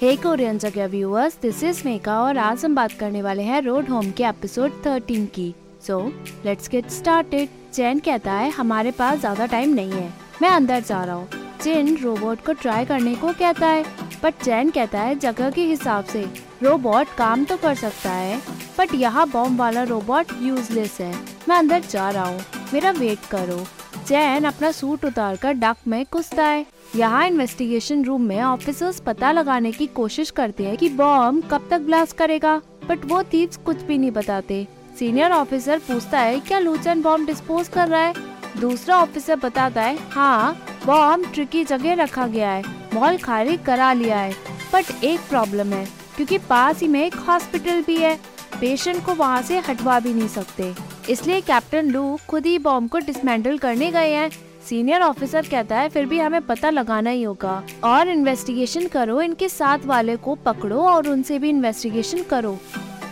हे Korean जगह viewers this is मेका और आज हम बात करने वाले हैं रोड होम के एपिसोड 13 की। सो लेट्स गेट स्टार्टेड चैन कहता है, हमारे पास ज़्यादा टाइम नहीं है। मैं अंदर जा रहा हूँ। चेन रोबोट को ट्राई करने को कहता है। बट चैन कहता है, जगह के हिसाब से रोबोट काम तो कर सकता है। बट यहाँ बॉम्ब वाला रोबोट यूजलेस है। मैं अंदर जा रहा हूँ। मेरा वेट करो। चैन अपना सूट उतार कर डक में घुसता है। यहाँ इन्वेस्टिगेशन रूम में ऑफिसर्स पता लगाने की कोशिश करते हैं कि बॉम्ब कब तक ब्लास्ट करेगा बट वो थीव्स कुछ भी नहीं बताते। सीनियर ऑफिसर पूछता है, क्या लूचन बॉम्ब डिस्पोज कर रहा है? दूसरा ऑफिसर बताता है हाँ बॉम्ब ट्रिकी जगह रखा गया है। मॉल खाली करा लिया है बट एक प्रॉब्लम है, क्योंकि पास ही में एक हॉस्पिटल भी है। पेशेंट को वहाँ से हटवा भी नहीं सकते। इसलिए कैप्टन लू खुद ही बॉम्ब को डिसमेंटल करने गए हैं। सीनियर ऑफिसर कहता है, फिर भी हमें पता लगाना ही होगा। और इन्वेस्टिगेशन करो, इनके साथ वाले को पकड़ो और उनसे भी इन्वेस्टिगेशन करो।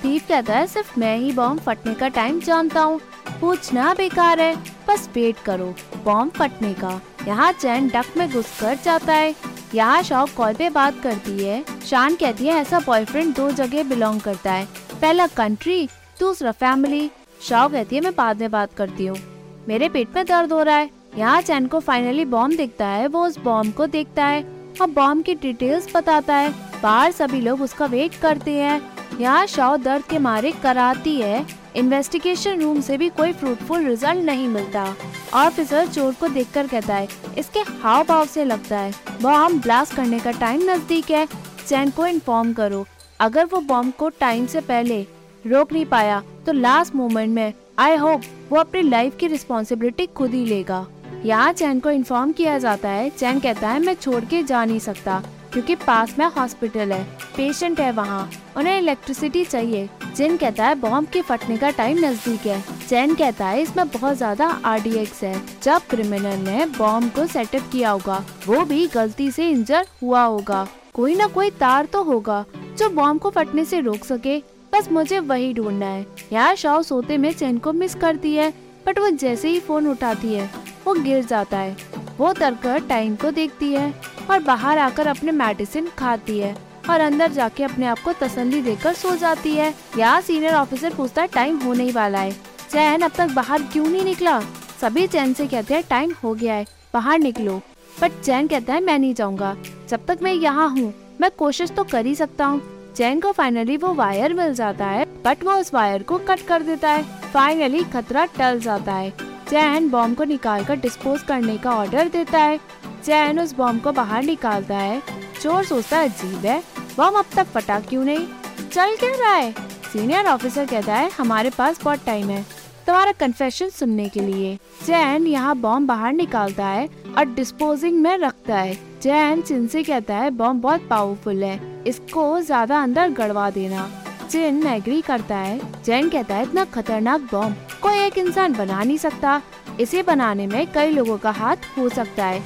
थीप कहता है, सिर्फ़ मैं ही बॉम्ब फटने का टाइम जानता हूँ। पूछना बेकार है, बस वेट करो, बॉम्ब फटने का। यहाँ चैन डक में घुस कर जाता है। यहाँ शॉक कॉल पे बात करती है। शान कहती है, ऐसा बॉयफ्रेंड दो जगह बिलोंग करता है। पहला कंट्री दूसरा फैमिली शाओ कहती है, मैं बाद में बात करती हूँ। मेरे पेट में दर्द हो रहा है। यहाँ चैन को फाइनली बॉम्ब दिखता है। वो उस बॉम्ब को देखता है। और बॉम्ब की डिटेल्स बताता है। बाहर सभी लोग उसका वेट करते हैं। यहाँ शाओ दर्द के मारे कराती है। इन्वेस्टिगेशन रूम से भी कोई फ्रूटफुल रिज़ल्ट नहीं मिलता। ऑफिसर चोर को देखकर कहता है, इसके हाव भाव से लगता है। बॉम्ब ब्लास्ट करने का टाइम नज़दीक है। चैन को इन्फॉर्म करो। अगर वो बॉम्ब को टाइम से पहले रोक नहीं पाया तो लास्ट मोमेंट में आई होप वो अपनी लाइफ की रिस्पॉन्सिबिलिटी खुद ही लेगा। यहाँ चैन को इन्फॉर्म किया जाता है, चैन कहता है, मैं छोड़ के जा नहीं सकता, क्योंकि पास में हॉस्पिटल है पेशेंट है वहाँ, उन्हें इलेक्ट्रिसिटी चाहिए। जिन कहता है बॉम्ब के फटने का टाइम नज़दीक है। चैन कहता है, इसमें बहुत ज़्यादा आरडीएक्स है। जब क्रिमिनल ने बॉम्ब को सेटअप किया होगा, वो भी गलती से इंजर हुआ होगा। कोई ना कोई तार तो होगा, जो बॉम्ब को फटने से रोक सके। बस मुझे वही ढूंढना है। यहाँ शाओ सोते में चैन को मिस करती है बट वो जैसे ही फ़ोन उठाती है, वो गिर जाता है। वो तरकर टाइम को देखती है और बाहर आकर अपने मेडिसिन खाती है और अंदर जाके अपने आप को तसल्ली देकर सो जाती है। यहाँ सीनियर ऑफिसर पूछता है टाइम होने ही वाला है। चैन अब तक बाहर क्यों नहीं निकला? सभी चैन से कहते हैं टाइम हो गया है, बाहर निकलो। बट चैन कहता है, मैं नहीं जाऊँगा। जब तक मैं यहाँ हूँ, मैं कोशिश तो कर ही सकता हूँ। चैन को फाइनली वो वायर मिल जाता है बट वो उस वायर को कट कर देता है। फाइनली खतरा टल जाता है। चैन बॉम्ब को निकाल कर डिस्पोज करने का ऑर्डर देता है। चैन उस बॉम्ब को बाहर निकालता है। चोर सोचता अजीब है। बॉम्ब अब तक फटा क्यों नहीं? चल क्या रहा है? सीनियर ऑफिसर कहता है, हमारे पास बहुत टाइम है। तुम्हारा कन्फेशन सुनने के लिए। चैन यहाँ बॉम्ब बाहर निकालता है और डिस्पोजिंग में रखता है। चैन चिन से कहता है बॉम्ब बहुत पावरफुल है। इसको ज़्यादा अंदर गड़वा देना। चिन एग्री करता है। जैन कहता है, इतना खतरनाक बॉम्ब कोई एक इंसान बना नहीं सकता। इसे बनाने में कई लोगों का हाथ हो सकता है।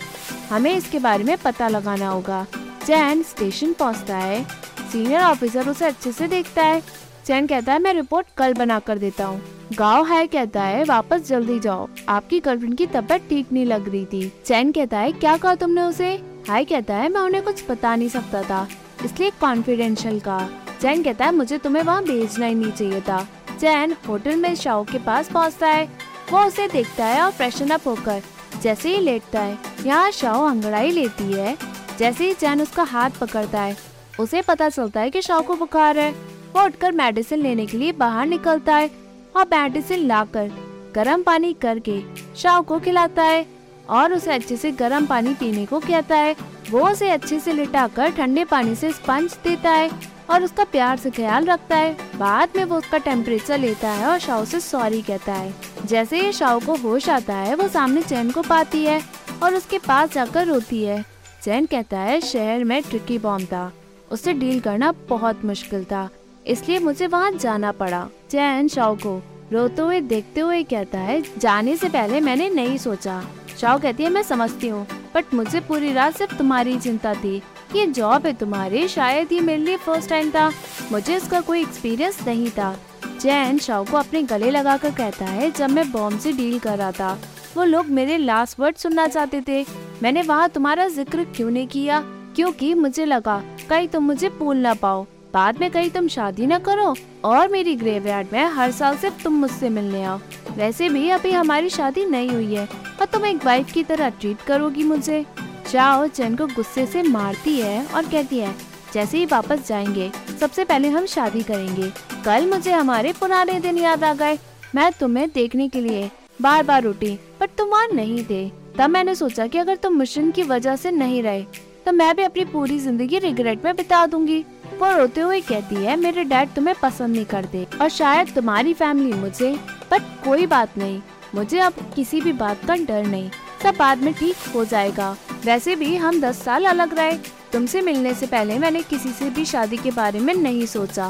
हमें इसके बारे में पता लगाना होगा। चैन स्टेशन पहुँचता है। सीनियर ऑफिसर उसे अच्छे से देखता है। चैन कहता है, मैं रिपोर्ट कल बना कर देता हूँ। गाँव है कहता है, वापस जल्दी जाओ। आपकी गर्लफ्रेंड की तबीयत ठीक नहीं लग रही थी। चैन कहता है, क्या कहा तुमने उसे? हाय कहता है, मैं उन्हें कुछ बता नहीं सकता था, इसलिए कॉन्फिडेंशियल का। चैन कहता है, मुझे तुम्हें वहाँ भेजना ही नहीं चाहिए था। चैन होटल में शाओ के पास पहुँचता है, वो उसे देखता है और फ्रेशन अप होकर, जैसे ही लेटता है, यहाँ शाओ अंगड़ाई लेती है। जैसे ही चैन उसका हाथ पकड़ता है, उसे पता चलता है कि शाओ को बुखार है। वो उठकर मेडिसिन लेने के लिए बाहर निकलता है और मेडिसिन लाकर गर्म पानी करके शाओ को खिलाता है। और उसे अच्छे से गर्म पानी पीने को कहता है। वो उसे अच्छे से लिटाकर ठंडे पानी से स्पंज देता है और उसका प्यार से ख्याल रखता है। बाद में वो उसका टेम्परेचर लेता है और शाओ से सॉरी कहता है। जैसे ही शाओ को होश आता है, वो सामने चैन को पाती है और उसके पास जाकर रोती है। चैन कहता है, शहर में ट्रिकी बॉम्ब था। उससे डील करना बहुत मुश्किल था। इसलिए मुझे वहाँ जाना पड़ा। चैन शाओ को रोते हुए, देखते हुए कहता है, जाने से पहले मैंने नहीं सोचा। शाओ कहती है, मैं समझती हूँ बट मुझे पूरी रात सिर्फ़ तुम्हारी चिंता थी। ये जॉब है तुम्हारी, शायद ये मेरे लिए फ़र्स्ट टाइम था। मुझे इसका कोई एक्सपीरियंस नहीं था। जैन शाओ को अपने गले लगा कर कहता है, जब मैं बॉम्ब से डील कर रहा था, वो लोग मेरे लास्ट वर्ड सुनना चाहते थे। मैंने वहाँ तुम्हारा ज़िक्र क्यों नहीं किया? क्योंकि मुझे लगा कहीं तुम मुझे भूल ना पाओ। बाद में कहीं, तुम शादी न करो और मेरी ग्रेवयार्ड में हर साल सिर्फ़ तुम मुझसे मिलने आओ। वैसे भी अभी हमारी शादी नहीं हुई है और तुम एक वाइफ की तरह ट्रीट करोगी मुझे। चाओ चैन को गुस्से से मारती है और कहती है, जैसे ही वापस जाएँगे, सबसे पहले हम शादी करेंगे। कल मुझे हमारे पुराने दिन याद आ गए। मैं तुम्हें देखने के लिए बार बार उठी, पर तुम वहाँ नहीं थे। तब मैंने सोचा कि अगर तुम मिशन की वजह से नहीं रहे तो मैं भी अपनी पूरी ज़िंदगी रिग्रेट में बिता दूँगी। वो रोते हुए कहती है, मेरे डैड तुम्हें पसंद नहीं करते और शायद तुम्हारी फैमिली मुझे बट कोई बात नहीं। मुझे अब किसी भी बात का डर नहीं। सब बाद में ठीक हो जाएगा। वैसे भी हम दस साल अलग रहे। तुमसे मिलने से पहले मैंने किसी से भी शादी के बारे में नहीं सोचा।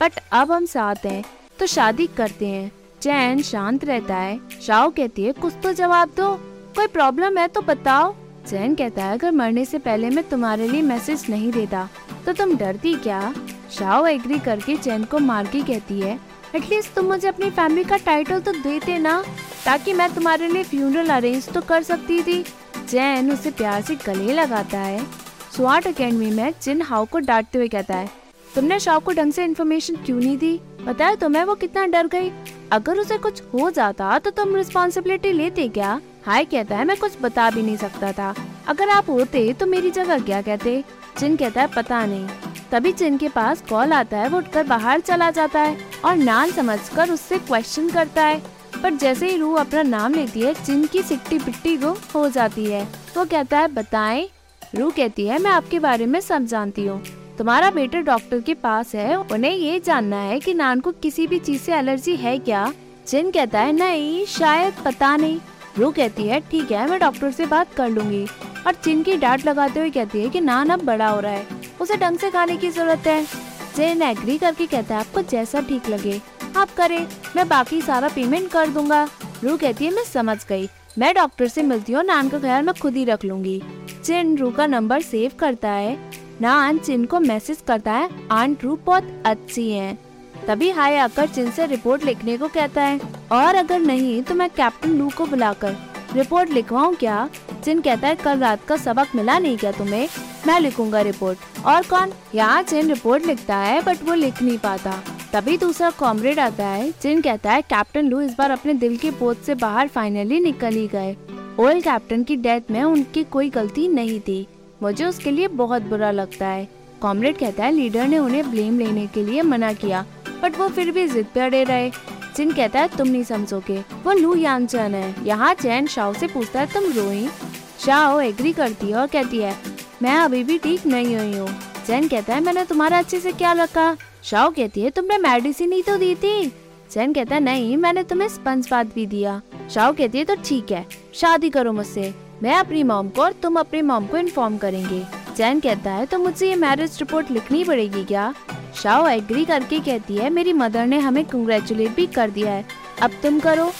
बट अब हम साथ हैं तो शादी करते हैं। चैन शांत रहता है। शाओ कहती है, कुछ तो जवाब दो। कोई प्रॉब्लम है तो बताओ। चैन कहता है, अगर मरने से पहले मैं तुम्हारे लिए मैसेज नहीं देता तो तुम डरती क्या? शाओ एग्री करके चैन को मार के कहती है एटलीस्ट तुम मुझे अपनी फैमिली का टाइटल तो देते ना, ताकि मैं तुम्हारे लिए फ्यूनरल अरेंज तो कर सकती थी। चैन उसे प्यार से गले लगाता है। स्वाट अकेडमी में जिन हाउ को डांटते हुए कहता है, तुमने शाओ को ढंग से इन्फॉर्मेशन क्यों नहीं दी? बताया तुम्हें वो कितना डर गई? अगर उसे कुछ हो जाता तो तुम रिस्पॉन्सिबिलिटी लेते क्या? हाय कहता है, मैं कुछ बता भी नहीं सकता था। अगर आप होते तो मेरी जगह क्या कहते? चिन कहता है, पता नहीं। तभी जिन के पास कॉल आता है, वो उठकर बाहर चला जाता है और नाम समझकर उससे क्वेश्चन करता है। पर जैसे ही रू अपना नाम लेती है जिन की सिट्टी पिट्टी को हो जाती है। वो कहता है, बताएँ? रू कहती है, मैं आपके बारे में सब जानती हूँ। तुम्हारा बेटा डॉक्टर के पास है, उन्हें ये जानना है कि नान को किसी भी चीज़ से एलर्जी है क्या? चिन कहता है, नहीं, शायद पता नहीं। रू कहती है, ठीक है, मैं डॉक्टर से बात कर लूँगी। और चिन की डांट लगाते हुए कहती है कि नान अब बड़ा हो रहा है। उसे ढंग से खाने की ज़रूरत है। जिन एग्री करके कहता है, आपको जैसा ठीक लगे, आप करें, मैं बाकी सारा पेमेंट कर दूँगा। रू कहती है, मैं समझ गई। मैं डॉक्टर से मिलती हूँ, नान का ख्याल मैं खुद ही रख लूँगी। चिन रू का नंबर सेव करता है। नान चिन को मैसेज करता है, आंट रू बहुत अच्छी है। तभी हाय आकर चिन से रिपोर्ट लिखने को कहता है। और अगर नहीं तो मैं कैप्टन लू को बुलाकर। रिपोर्ट लिखवाऊँ क्या? चिन कहता है, कल रात का सबक मिला नहीं क्या तुम्हें? मैं लिखूँगा रिपोर्ट। और कौन? यहाँ चिन रिपोर्ट लिखता है बट वो लिख नहीं पाता। तभी दूसरा कॉमरेड आता है, जिन कहता है, कैप्टन लू इस बार अपने दिल के पोत से बाहर फाइनली निकल ही गए। ओल्ड कैप्टन की डेथ में उनकी कोई गलती नहीं थी। मुझे उसके लिए बहुत बुरा लगता है। कॉमरेड कहता है, लीडर ने उन्हें ब्लेम लेने के लिए मना किया, बट वो फिर भी जिद पे अड़े रहे। जिन कहता है, तुम नहीं समझोगे। वो लू यान चैन है। यहाँ चैन शाओ से पूछता है, तुम रोई? शाओ एग्री करती है और कहती है, मैं अभी भी ठीक नहीं हुई हूँ। चैन कहता है, मैंने तुम्हारा अच्छे से क्या रखा? शाओ कहती है, तुमने मेडिसिन ही तो दी थी। चैन कहता है, नहीं, मैंने तुम्हें स्पंज बात भी दिया। शाओ कहती है तो ठीक है, शादी करो मुझसे। मैं अपनी मॉम को और तुम अपनी मॉम को इन्फॉर्म करेंगे। चैन कहता है तो मुझे ये मैरिज रिपोर्ट लिखनी पड़ेगी क्या? शाओ एग्री करके कहती है, मेरी मदर ने हमें कंग्रेचुलेट भी कर दिया है। अब तुम करो।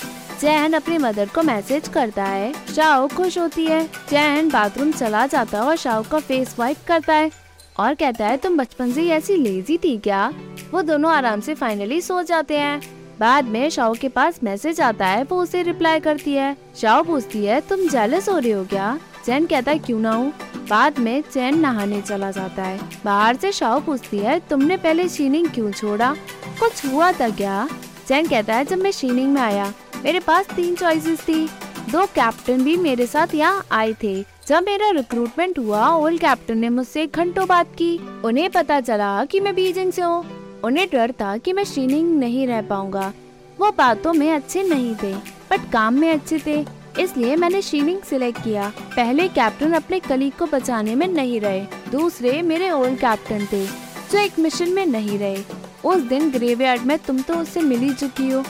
चैन अपने मदर को मैसेज करता है। शाओ खुश होती है। चैन बाथरूम चला जाता है और शाओ का फेस वाइप करता है और कहता है, तुम बचपन से ऐसी लेजी थी क्या? वो दोनों आराम से फाइनली सो जाते हैं। बाद में शाओ के पास मैसेज आता है, वो उसे रिप्लाई करती है। शाओ पूछती है, तुम जेलस हो रहे हो क्या? चैन कहता है, क्यों ना हूँ? बाद में चैन नहाने चला जाता है। बाहर से शाओ पूछती है, तुमने पहले शीनिंग क्यों छोड़ा? कुछ हुआ था क्या? चैन कहता है, जब मैं शीनिंग में आया, मेरे पास तीन चॉइसेस थी। दो कैप्टन भी मेरे साथ यहाँ आए थे। जब मेरा रिक्रूटमेंट हुआ ओल्ड कैप्टन ने मुझसे घंटों बात की। उन्हें पता चला कि मैं बीजिंग से हूँ। उन्हें डर था कि मैं शीनिंग नहीं रह पाऊँगा। वो बातों में अच्छे नहीं थे बट काम में अच्छे थे। इसलिए मैंने शीनिंग सिलेक्ट किया। पहले कैप्टन अपने कलीग को बचाने में नहीं रहे, दूसरे मेरे ओल्ड कैप्टन थे, जो एक मिशन में नहीं रहे। उस दिन ग्रेवयार्ड में तुम तो उससे मिल चुकी हो।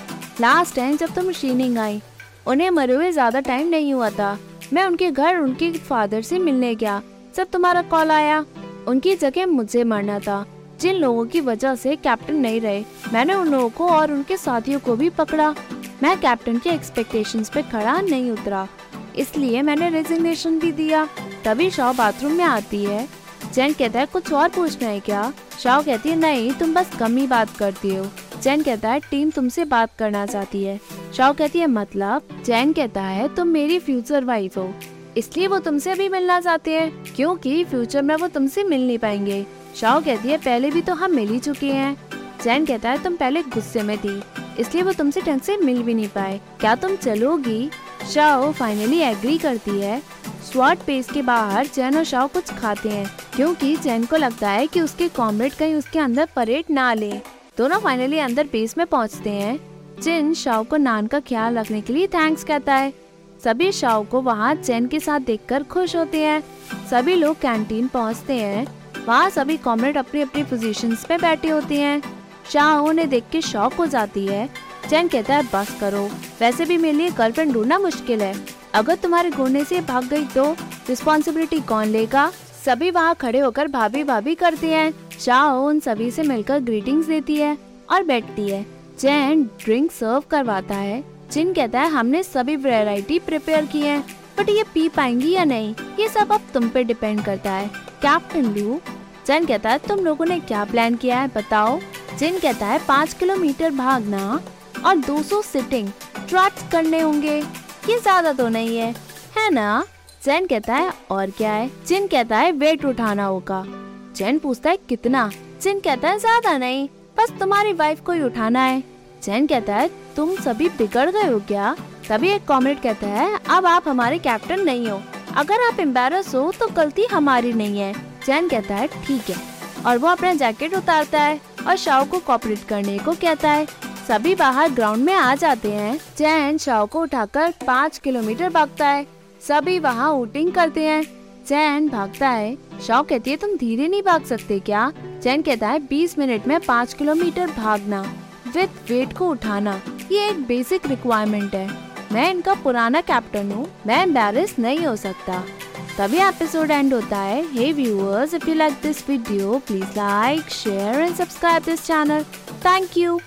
लास्ट टाइम जब तुम शीनिंग आई, उन्हें मरे हुए ज़्यादा टाइम नहीं हुआ था। मैं उनके घर, उनके फादर से मिलने गया। जब तुम्हारा कॉल आया, उनकी जगह मुझे मरना था। जिन लोगों की वजह से कैप्टन नहीं रहे, मैंने उन लोगों को और उनके साथियों को भी पकड़ा। मैं कैप्टन के एक्सपेक्टेशंस पे खड़ा नहीं उतरा। इसलिए मैंने रेजिग्नेशन भी दिया। तभी शाह बाथरूम में आती है। जैन कहता है, कुछ और पूछना है क्या? शाह कहती है, नहीं, तुम बस कम ही बात करती हो। जैन कहता है, टीम तुमसे बात करना चाहती है। शाह कहती है मतलब? जैन कहता है, तुम मेरी फ्यूचर वाइफ हो। इसलिए वो तुमसे अभी मिलना चाहते हैं, क्योंकि फ्यूचर में वो तुमसे मिल नहीं पाएँगे। शाओ कहती है, पहले भी तो हम मिल ही चुके हैं। जैन कहता है, तुम पहले गुस्से में थी। इसलिए वो तुमसे ढंग से मिल भी नहीं पाए। क्या तुम चलोगी? शाओ फाइनली एग्री करती है। स्वाट पेस के बाहर जैन और शाओ कुछ खाते हैं, क्योंकि जैन को लगता है कि उसके कॉमरेड कहीं उसके अंदर परेड ना ले। दोनों फाइनली अंदर बेस में पहुँचते हैं। जिन शाओ को नान का ख्याल रखने के लिए थैंक्स कहता है। सभी शाओ को वहाँ जैन के साथ देखकर खुश होते हैं। सभी लोग कैंटीन पहुँचते हैं। वहाँ सभी कॉमरेड अपनी अपनी पोजीशन पे बैठे होते हैं। शाह उन्हें देख के शौक हो जाती है। चैन कहता है, बस करो। वैसे भी मेरे लिए गर्लफ्रेंड ढूंढना मुश्किल है। अगर तुम्हारे घूरने से भाग गई तो रिस्पॉन्सिबिलिटी कौन लेगा? सभी वहाँ खड़े होकर भाभी भाभी करते हैं शाह उन सभी से मिलकर ग्रीटिंग्स देती है और बैठती है। चैन ड्रिंक सर्व करवाता है। जिन कहता है, हमने सभी वैरायटी प्रिपेयर की है बट ये पी पाएँगी या नहीं? ये सब अब तुम पे डिपेंड करता है। कैप्टन लू चैन कहता है, तुम लोगों ने क्या प्लान किया है? बताओ। जिन कहता है, पाँच किलोमीटर भागना और 200 सिटिंग ट्रैक्स करने होंगे। ये ज़्यादा तो नहीं है है ना? जैन कहता है, और क्या है? जिन कहता है, वेट उठाना होगा। जैन पूछता है, कितना? जिन कहता है, ज़्यादा नहीं, बस तुम्हारी वाइफ को ही उठाना है। जैन कहता है, तुम सभी बिगड़ गए हो क्या? तभी एक कॉमेंट कहता है, अब आप हमारे कैप्टन नहीं हो। अगर आप एम्बेरस हो तो गलती हमारी नहीं है। जैन कहता है, ठीक है। और वो अपना जैकेट उतारता है। और शाओ को कॉपरेट करने को कहता है। सभी बाहर ग्राउंड में आ जाते हैं। चैन शाओ को उठाकर पाँच किलोमीटर भागता है। सभी वहाँ वोटिंग करते हैं। चैन भागता है। शाओ कहती है, तुम धीरे नहीं भाग सकते क्या? चैन कहता है, बीस मिनट में पाँच किलोमीटर भागना विद वेट को उठाना, ये एक बेसिक रिक्वायरमेंट है। मैं इनका पुराना कैप्टन हूँ। मैं एम्बेरस नहीं हो सकता। तभी एपिसोड एंड होता है। Hey viewers if you like this video please like share and subscribe this channel thank you